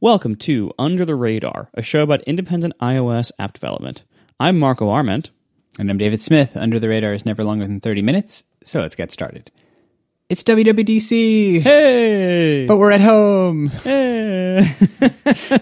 Welcome to Under the Radar, a show about independent iOS app development. I'm Marco Arment. And I'm David Smith. Under the Radar is never longer than 30 minutes, so let's get started. It's WWDC! Hey! But we're at home! Hey!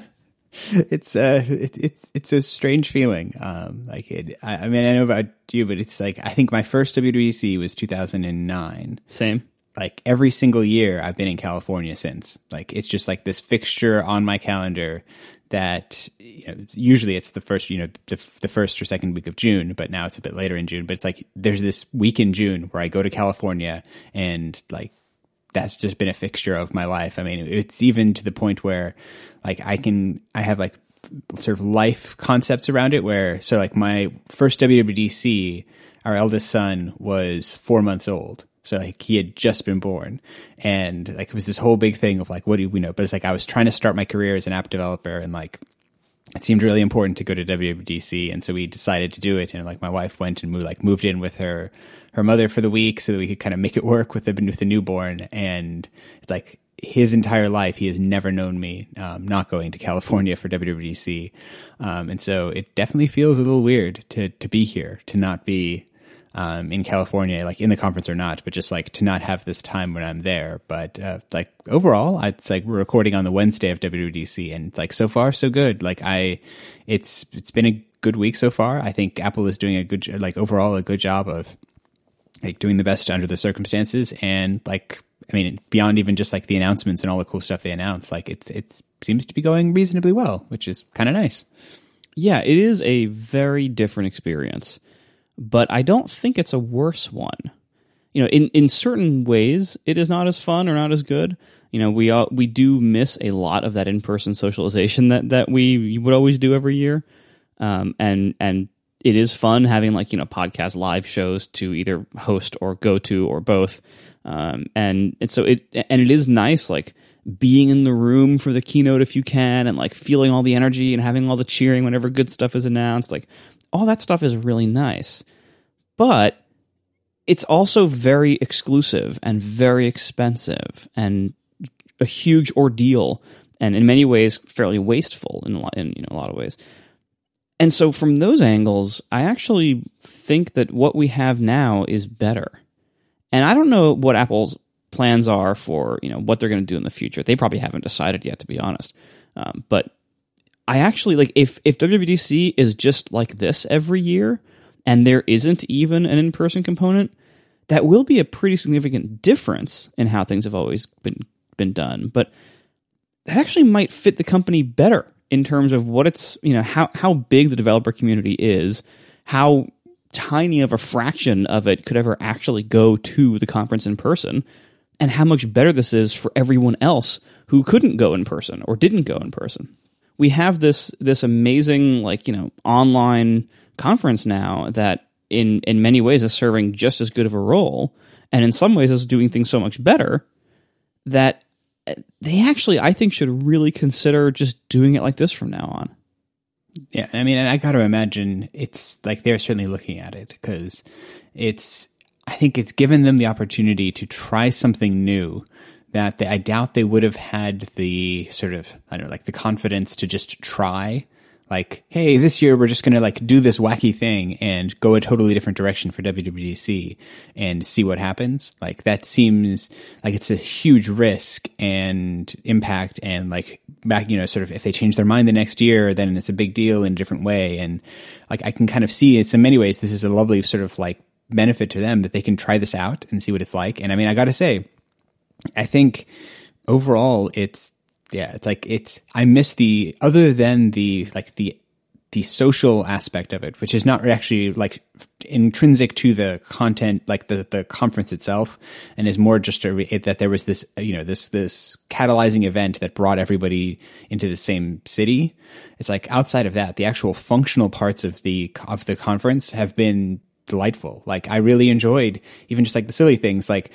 it's uh it, it's it's a strange feeling um like it I, I mean i know about you but it's like i think my first wwdc was 2009 Same. Like every single year I've been in California since. Like it's just like this fixture on my calendar that you know, usually it's the first, you know, the, the first or second week of June, but now it's a bit later in June. But it's like there's this week in June where I go to California and like that's just been a fixture of my life. I mean, it's even to the point where like I can I have like sort of life concepts around it where so like my first WWDC, our eldest son was 4 months old. So like he had just been born and like it was this whole big thing of like what do we know? But it's like I was trying to start my career as an app developer and like it seemed really important to go to WWDC, and so we decided to do it. And like my wife went and moved, like moved in with her her mother for the week, so that we could kind of make it work with the with the newborn. And it's like his entire life, he has never known me um, not going to California for WWDC, um, and so it definitely feels a little weird to to be here, to not be um, in California, like in the conference or not, but just like to not have this time when I'm there. But uh, like overall, it's like we're recording on the Wednesday of WWDC, and it's like so far so good. Like I, it's it's been a good week so far. I think Apple is doing a good, like overall, a good job of like doing the best under the circumstances, and like I mean, beyond even just like the announcements and all the cool stuff they announced, like it's it seems to be going reasonably well, which is kind of nice. Yeah, it is a very different experience, but I don't think it's a worse one. You know, in, in certain ways, it is not as fun or not as good. You know, we all, we do miss a lot of that in person socialization that that we would always do every year, um, and and it is fun having like you know podcast live shows to either host or go to or both, um, and, and so it and it is nice like being in the room for the keynote if you can and like feeling all the energy and having all the cheering whenever good stuff is announced like all that stuff is really nice but it's also very exclusive and very expensive and a huge ordeal and in many ways fairly wasteful in a lot, in you know a lot of ways. And so from those angles i actually think that what we have now is better. And i don't know what apple's plans are for you know what they're going to do in the future. They probably haven't decided yet to be honest. Um, but i actually like if if wwdc is just like this every year and there isn't even an in-person component that will be a pretty significant difference in how things have always been been done. But that actually might fit the company better in terms of what it's you know how how big the developer community is how tiny of a fraction of it could ever actually go to the conference in person and how much better this is for everyone else who couldn't go in person or didn't go in person we have this this amazing like you know online conference now that in in many ways is serving just as good of a role and in some ways is doing things so much better that uh, they actually I think should really consider just doing it like this from now on. Yeah, I mean, I got to imagine it's like they're certainly looking at it because it's. I think it's given them the opportunity to try something new that they, I doubt they would have had the sort of I don't know, like the confidence to just try. Like, hey, this year we're just gonna like do this wacky thing and go a totally different direction for WWDC and see what happens. Like that seems like it's a huge risk and impact and like back, you know, sort of if they change their mind the next year, then it's a big deal in a different way. And like I can kind of see it's in many ways this is a lovely sort of like benefit to them that they can try this out and see what it's like. And I mean, I got to say, I think overall it's yeah, it's like it's I miss the other than the like the the social aspect of it, which is not actually like intrinsic to the content, like the the conference itself, and is more just a, that there was this you know this this catalyzing event that brought everybody into the same city. It's like outside of that, the actual functional parts of the of the conference have been delightful. Like I really enjoyed even just like the silly things like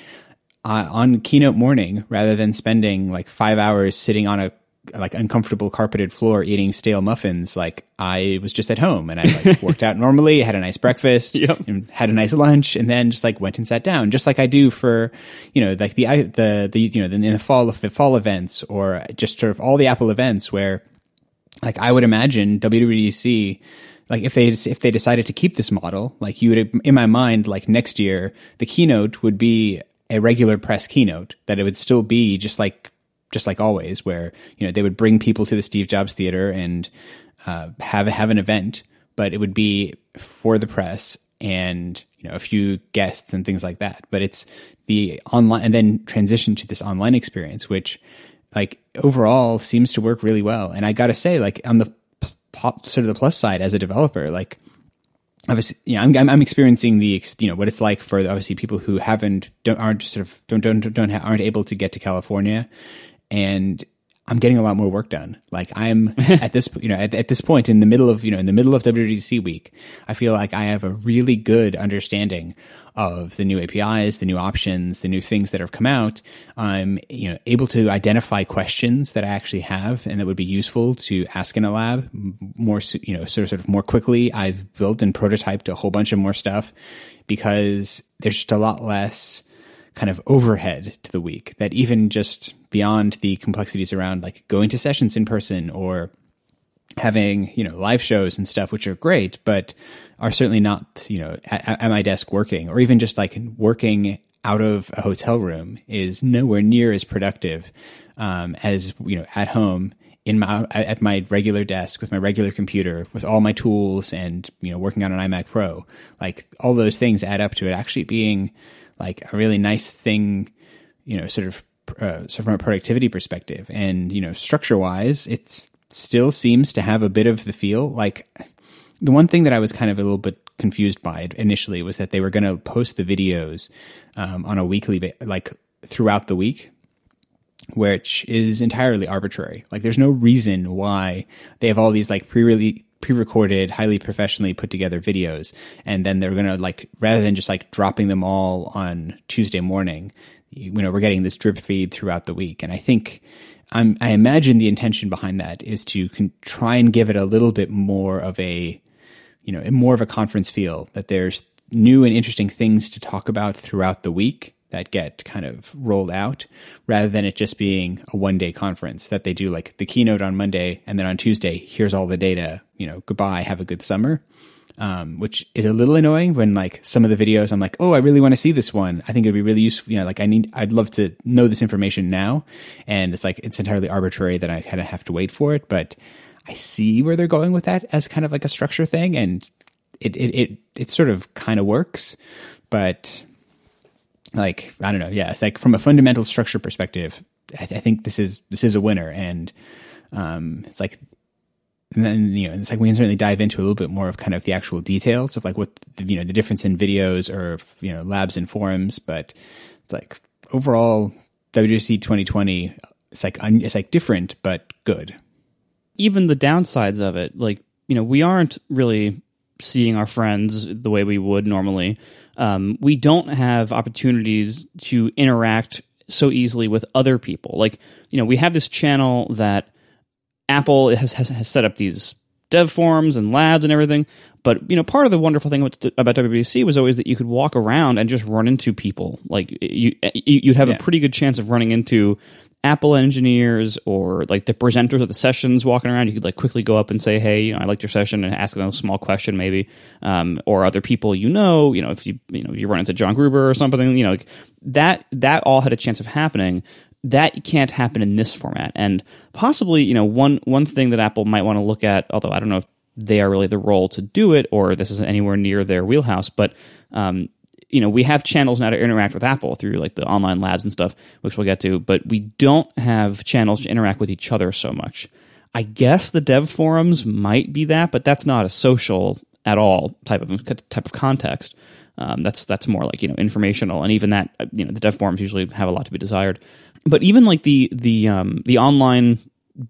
uh, on keynote morning rather than spending like five hours sitting on a like uncomfortable carpeted floor eating stale muffins, like I was just at home and I like worked out normally, had a nice breakfast, Yep. and had a nice lunch, and then just like went and sat down, just like I do for you know like the I- the the you know in the fall of the fall events or just sort of all the Apple events where like I would imagine WWDC like if they if they decided to keep this model like you would in my mind like next year the keynote would be a regular press keynote that it would still be just like just like always where you know they would bring people to the Steve Jobs Theater and uh, have have an event but it would be for the press and you know a few guests and things like that but it's the online and then transition to this online experience which like overall seems to work really well. And I got to say, like on the sort of the plus side as a developer, like obviously, you know, I'm, I'm, experiencing the, you know, what it's like for obviously people who haven't, don't, aren't sort of, don't, don't, don't, ha- aren't able to get to California. And I'm getting a lot more work done. Like I'm at this, you know, at, at this point in the middle of, you know, in the middle of WWDC week, I feel like I have a really good understanding of the new APIs, the new options, the new things that have come out. I'm, you know, able to identify questions that I actually have and that would be useful to ask in a lab more, you know, sort of, sort of more quickly. I've built and prototyped a whole bunch of more stuff because there's just a lot less, kind of overhead to the week that even just beyond the complexities around like going to sessions in person or having you know live shows and stuff which are great but are certainly not you know at, at my desk working or even just like working out of a hotel room is nowhere near as productive um, as you know at home in my at my regular desk with my regular computer with all my tools and you know working on an iMac Pro. Like all those things add up to it actually being like a really nice thing you know sort of uh, so from a productivity perspective and you know structure wise it still seems to have a bit of the feel like the one thing that I was kind of a little bit confused by initially was that they were going to post the videos um, on a weekly ba- like throughout the week which is entirely arbitrary. Like there's no reason why they have all these like pre pre-recorded, highly professionally put together videos, and then they're gonna like rather than just like dropping them all on Tuesday morning, you know, we're getting this drip feed throughout the week, and I think. I'm, I imagine the intention behind that is to con- try and give it a little bit more of a, you know, more of a conference feel. That there's new and interesting things to talk about throughout the week, that get kind of rolled out rather than it just being a one day conference that they do like the keynote on Monday and then on Tuesday, here's all the data, you know, goodbye, have a good summer. Um, which is a little annoying when like some of the videos I'm like, oh, I really want to see this one. I think it'd be really useful. You know, like I need, I'd love to know this information now. And it's like, it's entirely arbitrary that I kind of have to wait for it. But I see where they're going with that as kind of like a structure thing. And it, it, it, it sort of kind of works. But like I don't know, yeah, it's like from a fundamental structure perspective, I, th- I think this is this is a winner, and um, it's like, and then you know, it's like we can certainly dive into a little bit more of kind of the actual details of like what the, you know the difference in videos or you know labs and forums, but it's like overall WWC 2020, it's like un, it's like different but good. Even the downsides of it, like you know, we aren't really seeing our friends the way we would normally. Um, we don't have opportunities to interact so easily with other people. Like, you know, we have this channel that Apple has, has, has set up these dev forums and labs and everything. But, you know, part of the wonderful thing about, about WWDC was always that you could walk around and just run into people. Like, you, you'd have Yeah. a pretty good chance of running into Apple engineers or like the presenters of the sessions walking around. You could like quickly go up and say, "Hey, you know, I liked your session," and ask them a small question, maybe, um, or other people you know. You know, if you you know you run into John Gruber or something, you know, like that that all had a chance of happening. That can't happen in this format, and possibly, you know, one one thing that Apple might want to look at, although I don't know if they are really the role to do it or this is anywhere near their wheelhouse, but um, you know, we have channels now to interact with Apple through like the online labs and stuff, which we'll get to, but we don't have channels to interact with each other so much. I guess the dev forums might be that, but that's not a social at all type of type of context. Um, that's that's more like you know informational, and even that uh, you know the dev forums usually have a lot to be desired. But even like the the um, the online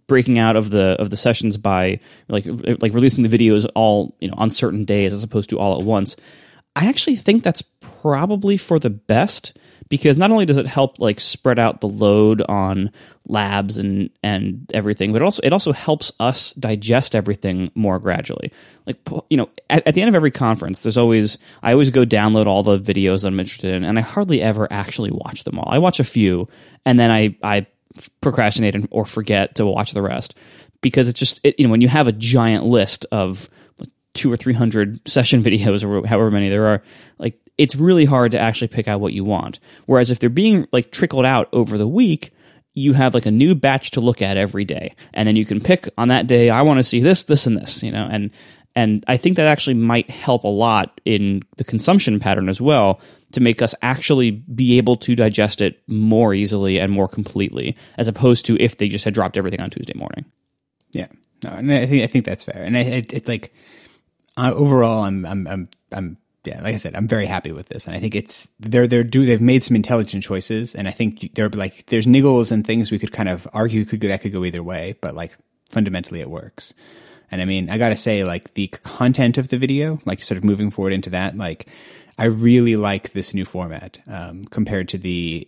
breaking out of the of the sessions by like like releasing the videos all you know on certain days as opposed to all at once. I actually think that's probably for the best because not only does it help like spread out the load on labs and and everything, but it also it also helps us digest everything more gradually. Like you know, at, at the end of every conference, there's always I always go download all the videos I'm interested in, and I hardly ever actually watch them all. I watch a few, and then I I procrastinate or forget to watch the rest because it's just it, you know when you have a giant list of two or three hundred session videos or however many there are, like it's really hard to actually pick out what you want. Whereas if they're being like trickled out over the week, you have like a new batch to look at every day, and then you can pick on that day. I want to see this, this, and this, you know, and and I think that actually might help a lot in the consumption pattern as well to make us actually be able to digest it more easily and more completely, as opposed to if they just had dropped everything on Tuesday morning. Yeah, no, and I think I think that's fair, and I, it, it's like uh, overall, I'm I'm I'm I'm yeah, like I said, I'm very happy with this, and I think it's they're they're do they've made some intelligent choices, and I think they're like there's niggles and things we could kind of argue could go, that could go either way, but like fundamentally it works. And I mean, I gotta say, like the content of the video, like sort of moving forward into that, like I really like this new format um, compared to the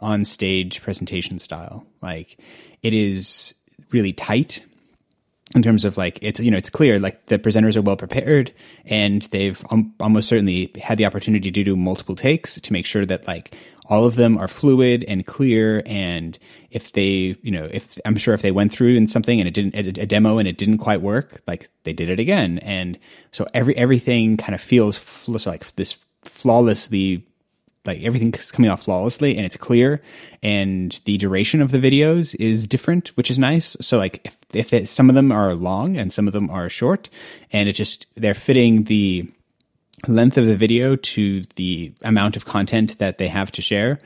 on stage presentation style. Like it is really tight in terms of like it's you know it's clear like the presenters are well prepared and they've um, almost certainly had the opportunity to do multiple takes to make sure that like all of them are fluid and clear. And if they you know if i'm sure if they went through in something and it didn't a, a demo and it didn't quite work like they did it again. And so every everything kind of feels like this flawlessly like everything's coming off flawlessly and it's clear and the duration of the videos is different which is nice. So like if, if it, some of them are long and some of them are short and it just they're fitting the length of the video to the amount of content that they have to share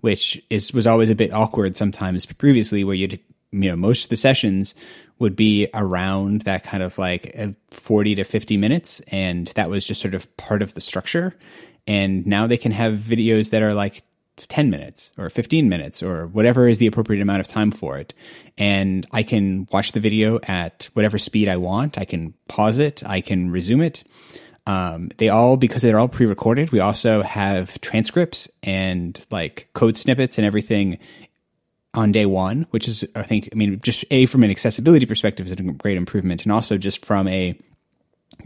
which is was always a bit awkward sometimes previously where you'd you know most of the sessions would be around that kind of like 40 to 50 minutes and that was just sort of part of the structure and now they can have videos that are like 10 minutes or 15 minutes or whatever is the appropriate amount of time for it. And I can watch the video at whatever speed I want. I can pause it. I can resume it. Um, they all, because they're all pre recorded, we also have transcripts and like code snippets and everything on day one, which is, I think, I mean, just A, from an accessibility perspective, is a great improvement. And also just from a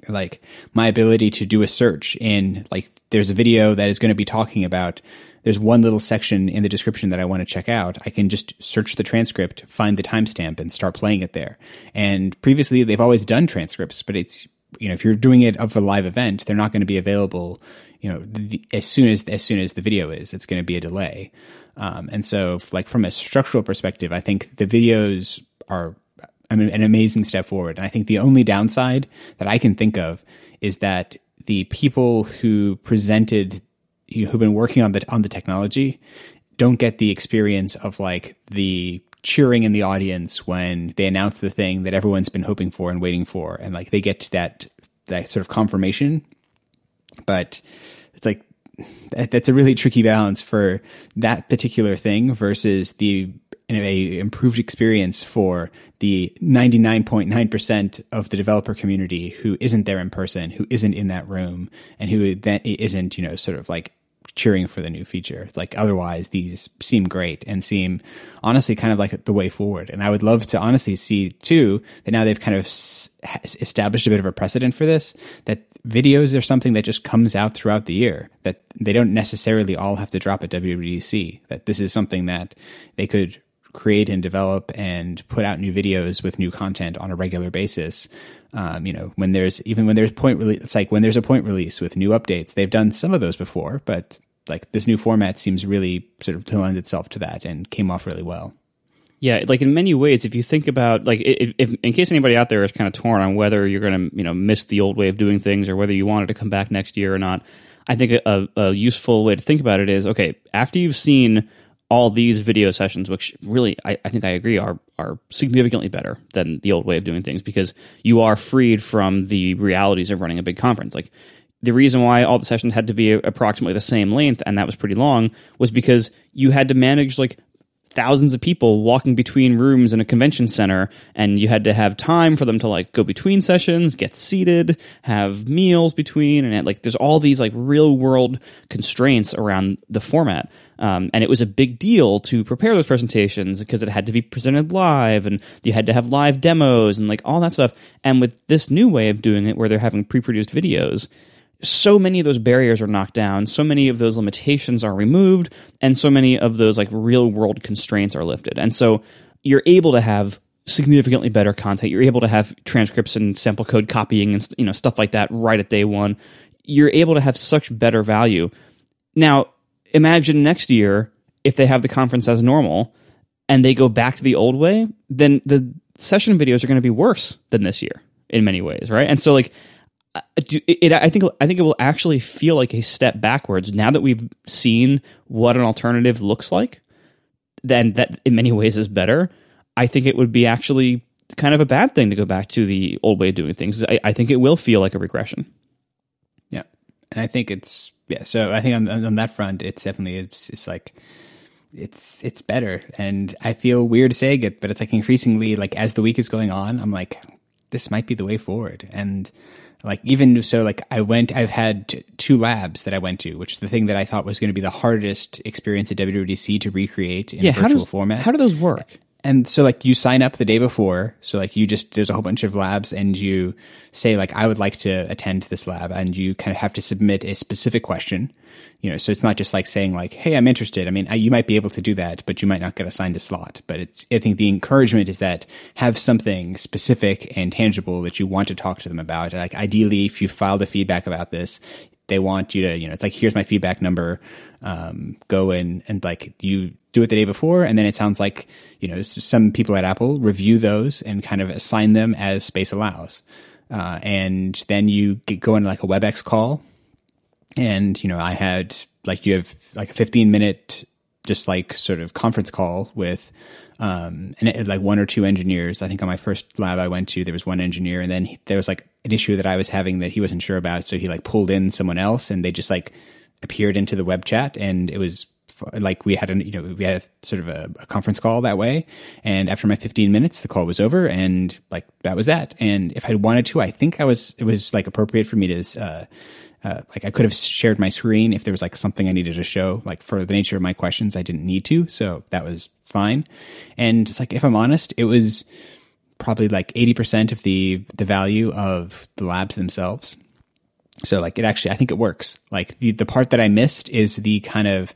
like my ability to do a search in like there's a video that is going to be talking about there's one little section in the description that I want to check out. I can just search the transcript, find the timestamp, and start playing it there. And previously, they've always done transcripts, but it's you know if you're doing it of a live event, they're not going to be available. You know, the, as soon as as soon as the video is, it's going to be a delay. Um, and so, like from a structural perspective, I think the videos are an amazing step forward. And I think the only downside that I can think of is that the people who presented, you know, who've been working on the on the technology, don't get the experience of like the cheering in the audience when they announce the thing that everyone's been hoping for and waiting for, and like they get that that sort of confirmation. But it's like that's a really tricky balance for that particular thing versus the a improved experience for the 99.9% of the developer community who isn't there in person, who isn't in that room, and who then isn't, you know, sort of like cheering for the new feature. Like otherwise, these seem great and seem honestly kind of like the way forward. And I would love to honestly see too that now they've kind of established a bit of a precedent for this. That videos are something that just comes out throughout the year. That they don't necessarily all have to drop at WWDC. That this is something that they could create and develop and put out new videos with new content on a regular basis. Um, you know, when there's even when there's point release, it's like when there's a point release with new updates. They've done some of those before, but like this new format seems really sort of to lend itself to that and came off really well. Yeah, like in many ways, if you think about like, if, if, in case anybody out there is kind of torn on whether you're going to you know miss the old way of doing things or whether you wanted to come back next year or not, I think a, a useful way to think about it is okay after you've seen all these video sessions, which really I, I, think I agree are are significantly better than the old way of doing things because you are freed from the realities of running a big conference. Like the reason why all the sessions had to be approximately the same length and that was pretty long was because you had to manage like thousands of people walking between rooms in a convention center and you had to have time for them to like go between sessions get seated have meals between and like there's all these like real world constraints around the format. Um, and it was a big deal to prepare those presentations because it had to be presented live and you had to have live demos and like all that stuff. And with this new way of doing it where they're having pre-produced videos so many of those barriers are knocked down, so many of those limitations are removed, and so many of those like real world constraints are lifted. And so you're able to have significantly better content. You're able to have transcripts and sample code copying and you know stuff like that right at day one. You're able to have such better value. Now, imagine next year if they have the conference as normal and they go back to the old way, then the session videos are going to be worse than this year in many ways, right? And so like it, it, I think I think it will actually feel like a step backwards now that we've seen what an alternative looks like. Then that in many ways is better. I think it would be actually kind of a bad thing to go back to the old way of doing things. I, I think it will feel like a regression. Yeah, and I think it's yeah. So I think on, on that front, it's definitely it's, it's like it's it's better, and I feel weird saying it, but it's like increasingly like as the week is going on, I'm like this might be the way forward, and like even so like i went i've had t- two labs that i went to which is the thing that i thought was going to be the hardest experience at wwdc to recreate in yeah, virtual how does, format. how do those work and so like you sign up the day before. So like you just there's a whole bunch of labs and you say like i would like to attend this lab and you kind of have to submit a specific question. You know so it's not just like saying like hey i'm interested. I mean you might be able to do that but you might not get assigned a slot. But it's i think the encouragement is that have something specific and tangible that you want to talk to them about. Like ideally if you file the feedback about this they want you to you know it's like here's my feedback number um, go in and like you do it the day before and then it sounds like you know some people at apple review those and kind of assign them as space allows. Uh, and then you get, go into like a webex call. And you know i had like you have like a 15 minute just like sort of conference call with um and it, like one or two engineers. I think on my first lab i went to there was one engineer and then he, there was like an issue that i was having that he wasn't sure about so he like pulled in someone else and they just like appeared into the web chat and it was like we had a you know we had a, sort of a, a, conference call that way and after my 15 minutes the call was over and like that was that and if i wanted to i think i was it was like appropriate for me to uh, uh, like I could have shared my screen if there was like something I needed to show. Like for the nature of my questions, I didn't need to, so that was fine. And it's like if I'm honest, it was probably like eighty percent of the the value of the labs themselves. So like it actually, I think it works. Like the the part that I missed is the kind of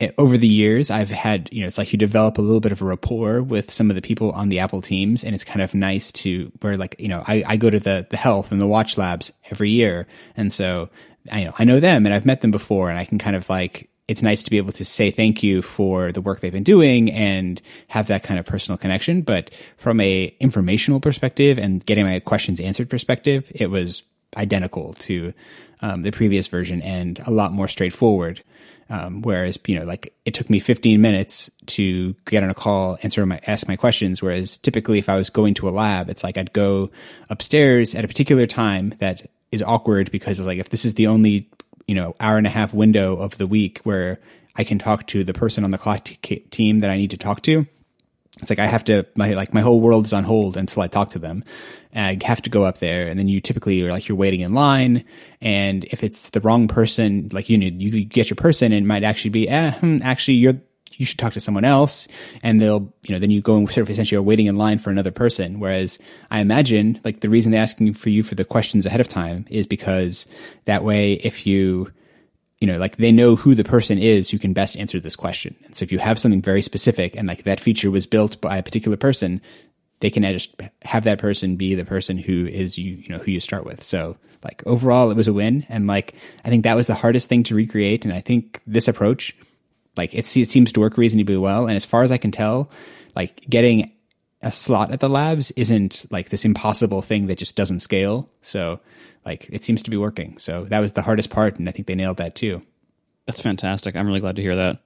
eh, over the years, I've had, you know, it's like you develop a little bit of a rapport with some of the people on the Apple teams. And it's kind of nice to where like, you know, I, I go to the, the health and the watch labs every year. And so I know, I know them and I've met them before and I can kind of like, it's nice to be able to say thank you for the work they've been doing and have that kind of personal connection. But from a informational perspective and getting my questions answered perspective, it was identical to um, the previous version and a lot more straightforward. Um, whereas, you know, like it took me 15 minutes to get on a call, answer my, ask my questions. Whereas typically if I was going to a lab, it's like I'd go upstairs at a particular time that is awkward because it's like if this is the only, you know, hour and a half window of the week where I can talk to the person on the clock t- team that I need to talk to, it's like I have to my like my whole world is on hold until I talk to them. I have to go up there, and then you typically are like you're waiting in line, and if it's the wrong person, like you need you get your person, and it might actually be eh, hmm, actually you're you should talk to someone else, and they'll you know then you go and sort of essentially are waiting in line for another person. Whereas I imagine like the reason they're asking for you for the questions ahead of time is because that way if you you know, like they know who the person is who can best answer this question. And so if you have something very specific and like that feature was built by a particular person, they can just have that person be the person who is you, you know, who you start with. So like overall, it was a win. And like, I think that was the hardest thing to recreate. And I think this approach, like it, it seems to work reasonably well. And as far as I can tell, like getting a slot at the labs isn't like this impossible thing that just doesn't scale. So like it seems to be working. So that was the hardest part, and I think they nailed that too. That's fantastic. I'm really glad to hear that.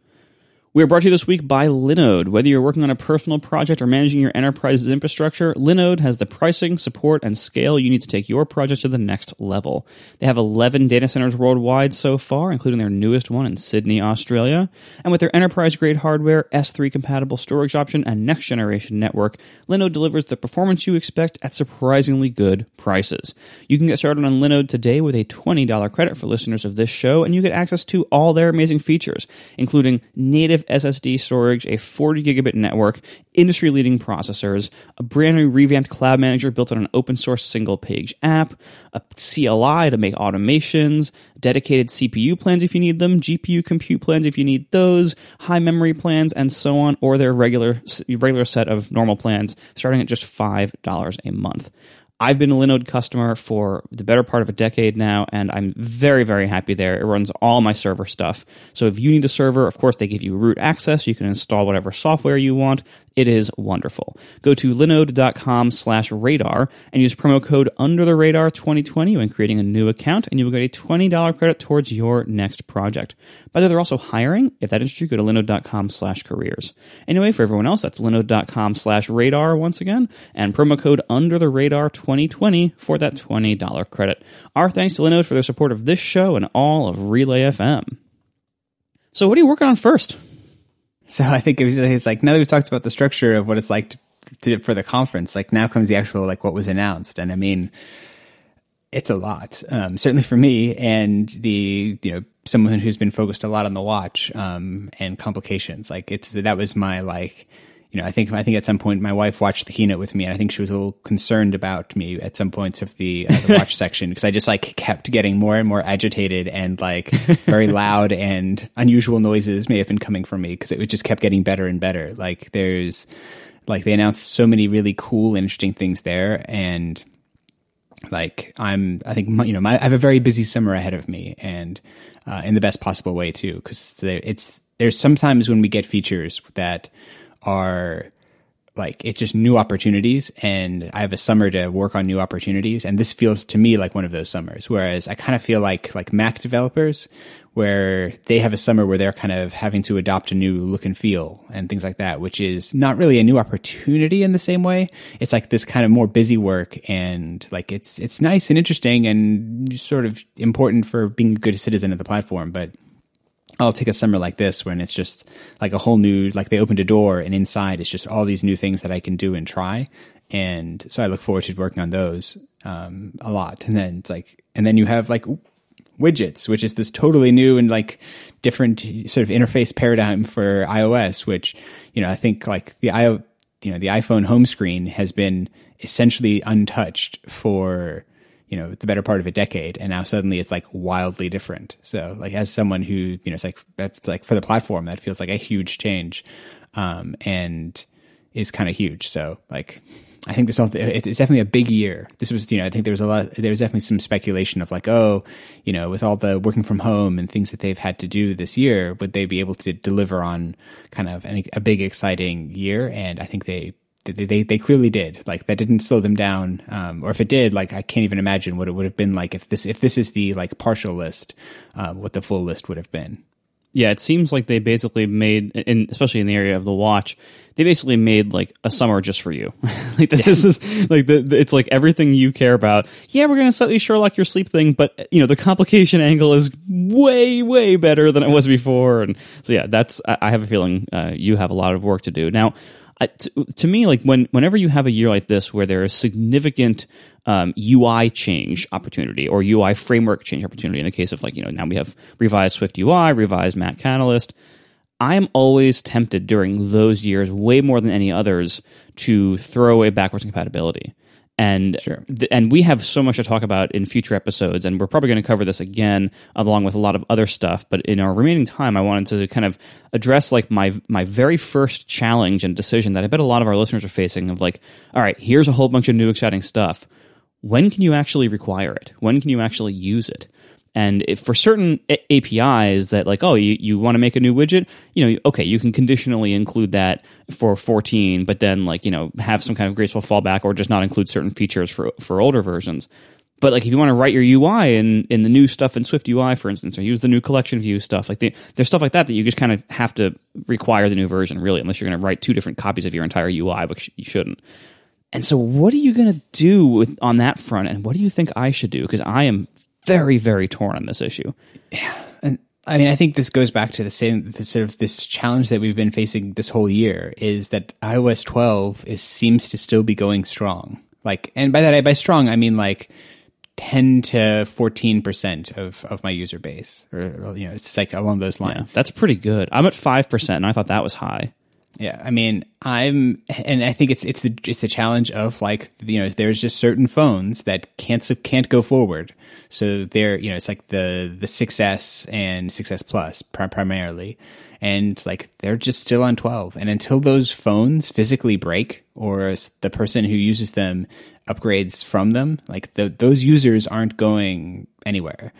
We are brought to you this week by Linode. Whether you're working on a personal project or managing your enterprise's infrastructure, Linode has the pricing, support, and scale you need to take your project to the next level. They have 11 data centers worldwide so far, including their newest one in Sydney, Australia. And with their enterprise grade hardware, S3 compatible storage option, and next generation network, Linode delivers the performance you expect at surprisingly good prices. You can get started on Linode today with a $20 credit for listeners of this show, and you get access to all their amazing features, including native SSD storage, a 40 gigabit network, industry leading processors, a brand new revamped cloud manager built on an open source single page app, a CLI to make automations, dedicated CPU plans if you need them, GPU compute plans if you need those, high memory plans, and so on, or their regular, regular set of normal plans starting at just $5 a month. I've been a Linode customer for the better part of a decade now, and I'm very, very happy there. It runs all my server stuff. So if you need a server, of course, they give you root access. You can install whatever software you want. It is wonderful. Go to linode.com slash radar and use promo code under the radar 2020 when creating a new account, and you will get a $20 credit towards your next project. By the way, they're also hiring. If that interests you, go to linode.com slash careers. Anyway, for everyone else, that's linode.com slash radar once again, and promo code under the radar 2020 for that $20 credit. Our thanks to Linode for their support of this show and all of Relay FM. So, what are you working on first? So I think it was, it's like now that we've talked about the structure of what it's like to, to, for the conference, like now comes the actual like what was announced, and I mean, it's a lot. Um, certainly for me and the you know someone who's been focused a lot on the watch um, and complications. Like it's that was my like you know, I think I think at some point my wife watched the keynote with me, and I think she was a little concerned about me at some points of the, uh, the watch section because I just like kept getting more and more agitated and like very loud and unusual noises may have been coming from me because it just kept getting better and better. Like there's like they announced so many really cool, interesting things there, and like I'm I think you know my, I have a very busy summer ahead of me, and uh, in the best possible way too because it's there's sometimes when we get features that are like it's just new opportunities and I have a summer to work on new opportunities and this feels to me like one of those summers. Whereas I kind of feel like like Mac developers where they have a summer where they're kind of having to adopt a new look and feel and things like that which is not really a new opportunity in the same way it's like this kind of more busy work and like it's it's nice and interesting and sort of important for being a good citizen of the platform but I'll take a summer like this when it's just like a whole new, like they opened a door and inside it's just all these new things that I can do and try. And so I look forward to working on those um, a lot. And then it's like, and then you have like widgets, which is this totally new and like different sort of interface paradigm for iOS, which, you know, I think like the i, you know, the iPhone home screen has been essentially untouched for you know the better part of a decade and now suddenly it's like wildly different. So like as someone who you know it's like that's like for the platform that feels like a huge change. Um and is kind of huge so like I think this all, it's definitely a big year. This was, you know, I think there was a lot, there was definitely some speculation of like, oh, you know, with all the working from home and things that they've had to do this year, would they be able to deliver on kind of a big, exciting year? And I think they they, they, they clearly did. Like that didn't slow them down. Um, or if it did, like I can't even imagine what it would have been like if this if this is the like partial list, uh, what the full list would have been. Yeah, it seems like they basically made, in, especially in the area of the watch, they basically made like a summer just for you. like this yeah. is like the, the, it's like everything you care about. Yeah, we're gonna slightly Sherlock your sleep thing, but you know the complication angle is way way better than it was before. And so yeah, that's I, I have a feeling uh, you have a lot of work to do now to, to, me, like when whenever you have a year like this where there is significant um, UI change opportunity or UI framework change opportunity, in the case of like you know now we have revised Swift UI, revised Mac Catalyst. I am always tempted during those years, way more than any others, to throw away backwards compatibility and sure. th- and we have so much to talk about in future episodes and we're probably going to cover this again along with a lot of other stuff. But in our remaining time I wanted to kind of address like my my very first challenge and decision that I bet a lot of our listeners are facing of like all right here's a whole bunch of new exciting stuff. When can you actually require it? When can you actually use it and for certain a- APIs that like, oh, you, you want to make a new widget, you know, okay, you can conditionally include that for 14, but then like, you know, have some kind of graceful fallback or just not include certain features for, for older versions. But like if you want to write your UI in in the new stuff in Swift UI, for instance, or use the new collection view stuff, like the, there's stuff like that that you just kind of have to require the new version, really, unless you're going to write two different copies of your entire UI, which you shouldn't. And so, what are you going to do with, on that front, and what do you think I should do? Because I am very, very torn on this issue. Yeah, and I mean, I think this goes back to the same the sort of this challenge that we've been facing this whole year is that iOS 12 is seems to still be going strong. Like, and by that by strong, I mean like 10 to 14 percent of of my user base, or you know, it's like along those lines. Yeah, that's pretty good. I'm at five percent, and I thought that was high. Yeah, I mean, I'm, and I think it's it's the it's the challenge of like you know, there's just certain phones that can't can't go forward. So they're you know, it's like the the 6S and 6S Plus primarily, and like they're just still on 12. And until those phones physically break or the person who uses them upgrades from them, like the, those users aren't going anywhere.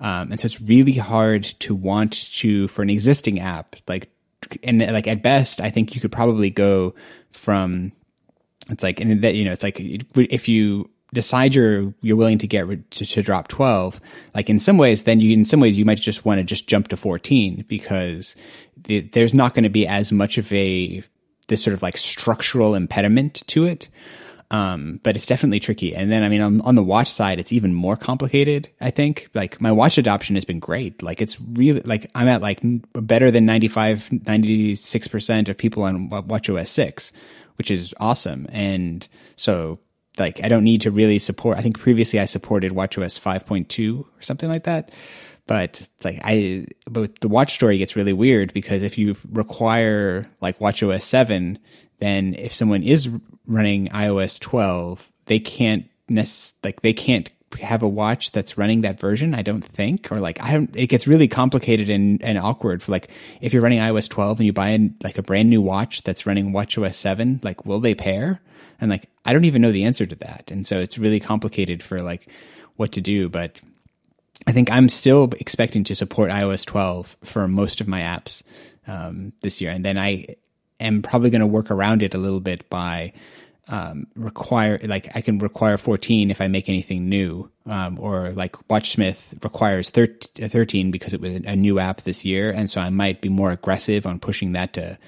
Um, and so it's really hard to want to for an existing app like and like at best, I think you could probably go from it's like and that you know it's like if you decide you're you're willing to get to, to, drop 12 like in some ways then you in some ways you might just want to just jump to 14 because the, there's not going to be as much of a this sort of like structural impediment to it um, but it's definitely tricky. And then, I mean, on, on the watch side, it's even more complicated. I think like my watch adoption has been great. Like it's really like I'm at like better than 95, 96% of people on watch OS 6, which is awesome. And so like I don't need to really support. I think previously I supported WatchOS 5.2 or something like that. But like I, but the watch story gets really weird because if you require like WatchOS 7, then if someone is running iOS 12, they can't nec- like they can't have a watch that's running that version. I don't think, or like I don't. It gets really complicated and, and awkward for like if you're running iOS 12 and you buy in like a brand new watch that's running WatchOS 7. Like, will they pair? And like I don't even know the answer to that, and so it's really complicated for like what to do. But I think I'm still expecting to support iOS 12 for most of my apps um, this year, and then I am probably going to work around it a little bit by um, require like I can require 14 if I make anything new, um, or like WatchSmith requires 13 because it was a new app this year, and so I might be more aggressive on pushing that to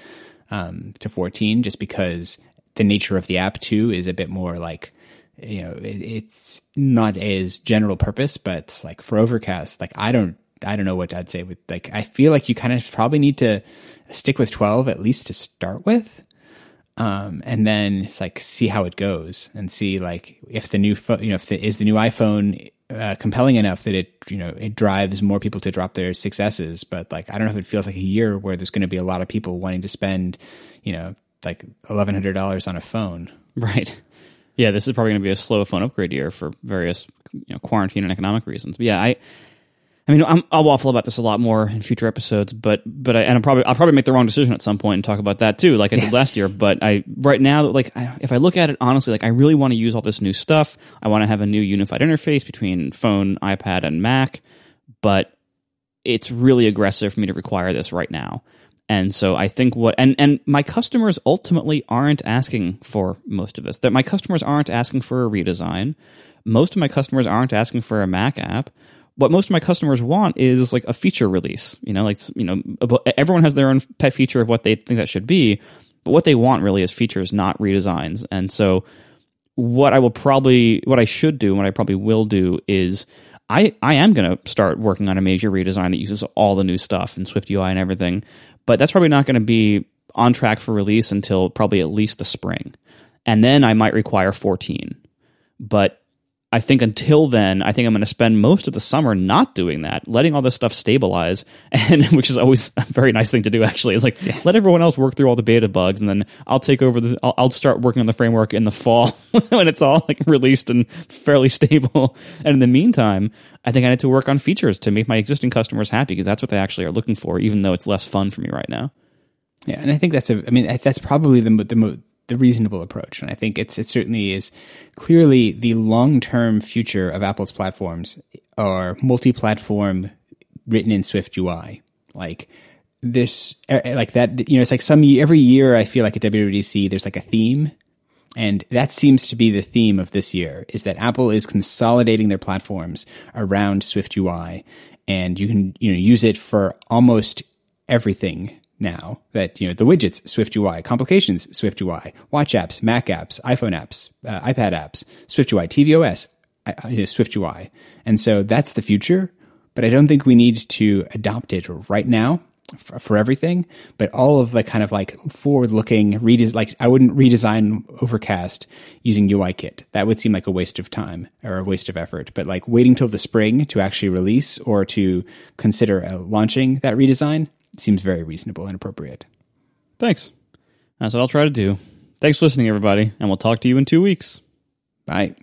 um, to 14 just because the nature of the app too is a bit more like you know it, it's not as general purpose, but like for Overcast, like I don't I don't know what I'd say with like I feel like you kind of probably need to stick with 12 at least to start with. Um, and then it's like see how it goes and see like if the new phone, you know, if the, is the new iPhone uh, compelling enough that it, you know, it drives more people to drop their 6Ss. But like, I don't know if it feels like a year where there's going to be a lot of people wanting to spend, you know, like $1,100 on a phone. Right. Yeah, this is probably going to be a slow phone upgrade year for various you know, quarantine and economic reasons. But yeah, I I mean, i will waffle about this a lot more in future episodes, but but I, and I'm probably I'll probably make the wrong decision at some point and talk about that too, like I did last year. But I right now, like I, if I look at it honestly, like I really want to use all this new stuff. I want to have a new unified interface between phone, iPad, and Mac, but it's really aggressive for me to require this right now. And so I think what and and my customers ultimately aren't asking for most of this. That my customers aren't asking for a redesign. Most of my customers aren't asking for a Mac app what most of my customers want is like a feature release. You know, like you know, everyone has their own pet feature of what they think that should be, but what they want really is features, not redesigns. And so, what I will probably, what I should do, what I probably will do is. I, I am going to start working on a major redesign that uses all the new stuff and Swift UI and everything, but that's probably not going to be on track for release until probably at least the spring. And then I might require 14. But I think until then, I think I'm going to spend most of the summer not doing that, letting all this stuff stabilize, and which is always a very nice thing to do. Actually, it's like yeah. let everyone else work through all the beta bugs, and then I'll take over the. I'll, I'll start working on the framework in the fall when it's all like released and fairly stable. And in the meantime, I think I need to work on features to make my existing customers happy because that's what they actually are looking for, even though it's less fun for me right now. Yeah, and I think that's a. I mean, that's probably the the the reasonable approach. And I think it's it certainly is clearly the long term future of Apple's platforms are multi platform written in Swift UI. Like this, eh, eh, like that, you know, it's like some every year I feel like at WWDC there's like a theme. And that seems to be the theme of this year is that Apple is consolidating their platforms around Swift UI and you can, you know, use it for almost everything now that, you know, the widgets, Swift UI, complications, Swift UI, watch apps, Mac apps, iPhone apps, uh, iPad apps, Swift UI, tvOS, uh, Swift UI. And so that's the future, but I don't think we need to adopt it right now for, for everything, but all of the kind of like forward looking redes like I wouldn't redesign Overcast using UIKit. That would seem like a waste of time or a waste of effort. But like waiting till the spring to actually release or to consider uh, launching that redesign seems very reasonable and appropriate. Thanks. That's what I'll try to do. Thanks for listening, everybody, and we'll talk to you in two weeks. Bye.